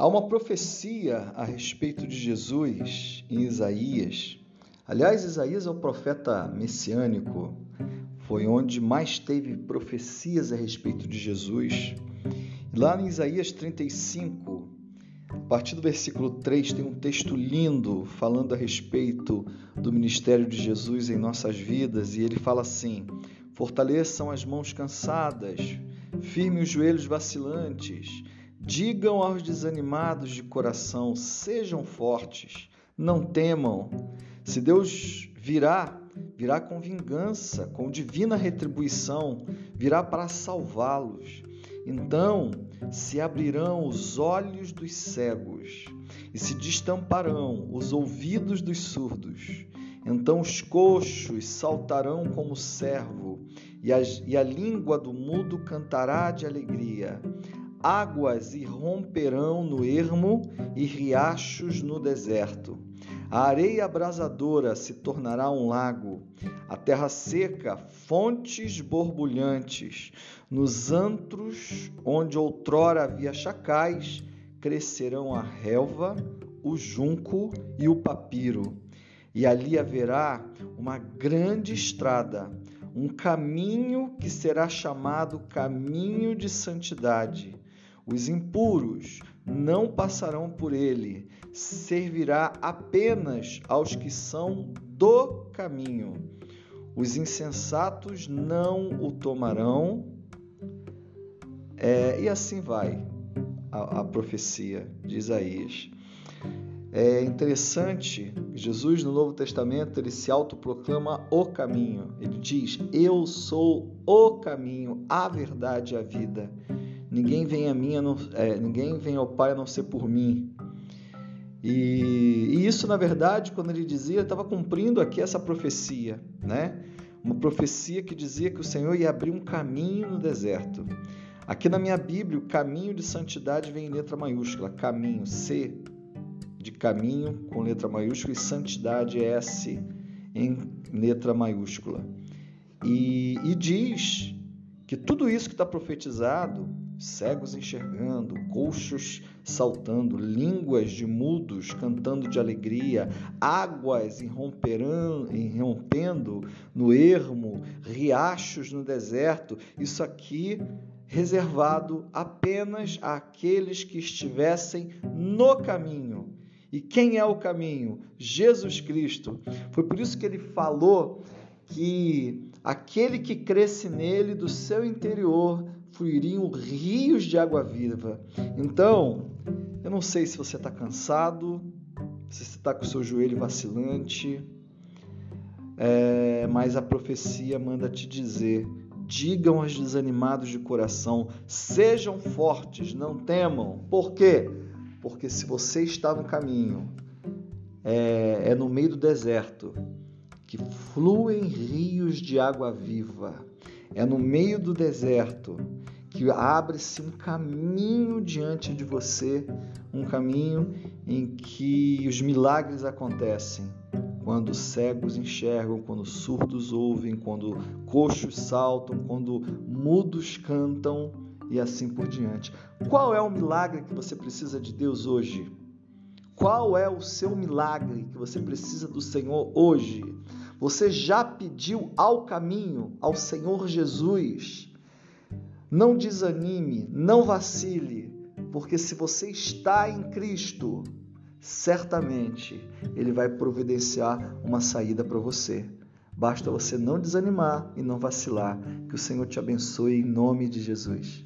Há uma profecia a respeito de Jesus em Isaías. Aliás, Isaías é o profeta messiânico, foi onde mais teve profecias a respeito de Jesus. Lá em Isaías 35, a partir do versículo 3, tem um texto lindo falando a respeito do ministério de Jesus em nossas vidas, e ele fala assim: Fortaleçam as mãos cansadas, firme os joelhos vacilantes, digam aos desanimados de coração: sejam fortes, não temam. Se Deus virá, virá com vingança, com divina retribuição, virá para salvá-los. Então se abrirão os olhos dos cegos e se destamparão os ouvidos dos surdos. Então os coxos saltarão como servo, e, e a língua do mudo cantará de alegria. Águas irromperão no ermo e riachos no deserto. A areia abrasadora se tornará um lago, a terra seca, fontes borbulhantes. Nos antros onde outrora havia chacais, crescerão a relva, o junco e o papiro. E ali haverá uma grande estrada, um caminho que será chamado caminho de santidade. Os impuros não passarão por ele, servirá apenas aos que são do caminho. Os insensatos não o tomarão. É, e assim vai a, a profecia de Isaías. É interessante, Jesus no Novo Testamento ele se autoproclama o caminho. Ele diz: Eu sou o caminho, a verdade e a vida. Ninguém vem a mim, não, é, ninguém vem ao Pai a não ser por mim. E, e isso, na verdade, quando ele dizia, estava cumprindo aqui essa profecia, né? Uma profecia que dizia que o Senhor ia abrir um caminho no deserto. Aqui na minha Bíblia, o caminho de santidade vem em letra maiúscula, caminho, C de caminho com letra maiúscula e santidade S em letra maiúscula. E, e diz que tudo isso que está profetizado cegos enxergando, coxos saltando, línguas de mudos cantando de alegria, águas irrompendo no ermo, riachos no deserto. Isso aqui reservado apenas àqueles que estivessem no caminho. E quem é o caminho? Jesus Cristo. Foi por isso que ele falou que aquele que cresce nele, do seu interior, fluiriam rios de água viva. Então, eu não sei se você está cansado, se você está com o seu joelho vacilante, é, mas a profecia manda te dizer: digam aos desanimados de coração, sejam fortes, não temam. Por quê? Porque se você está no caminho, é, é no meio do deserto que fluem rios de água viva. É no meio do deserto que abre-se um caminho diante de você, um caminho em que os milagres acontecem. Quando cegos enxergam, quando surdos ouvem, quando coxos saltam, quando mudos cantam e assim por diante. Qual é o milagre que você precisa de Deus hoje? Qual é o seu milagre que você precisa do Senhor hoje? Você já pediu ao caminho, ao Senhor Jesus? Não desanime, não vacile, porque se você está em Cristo, certamente Ele vai providenciar uma saída para você. Basta você não desanimar e não vacilar. Que o Senhor te abençoe em nome de Jesus.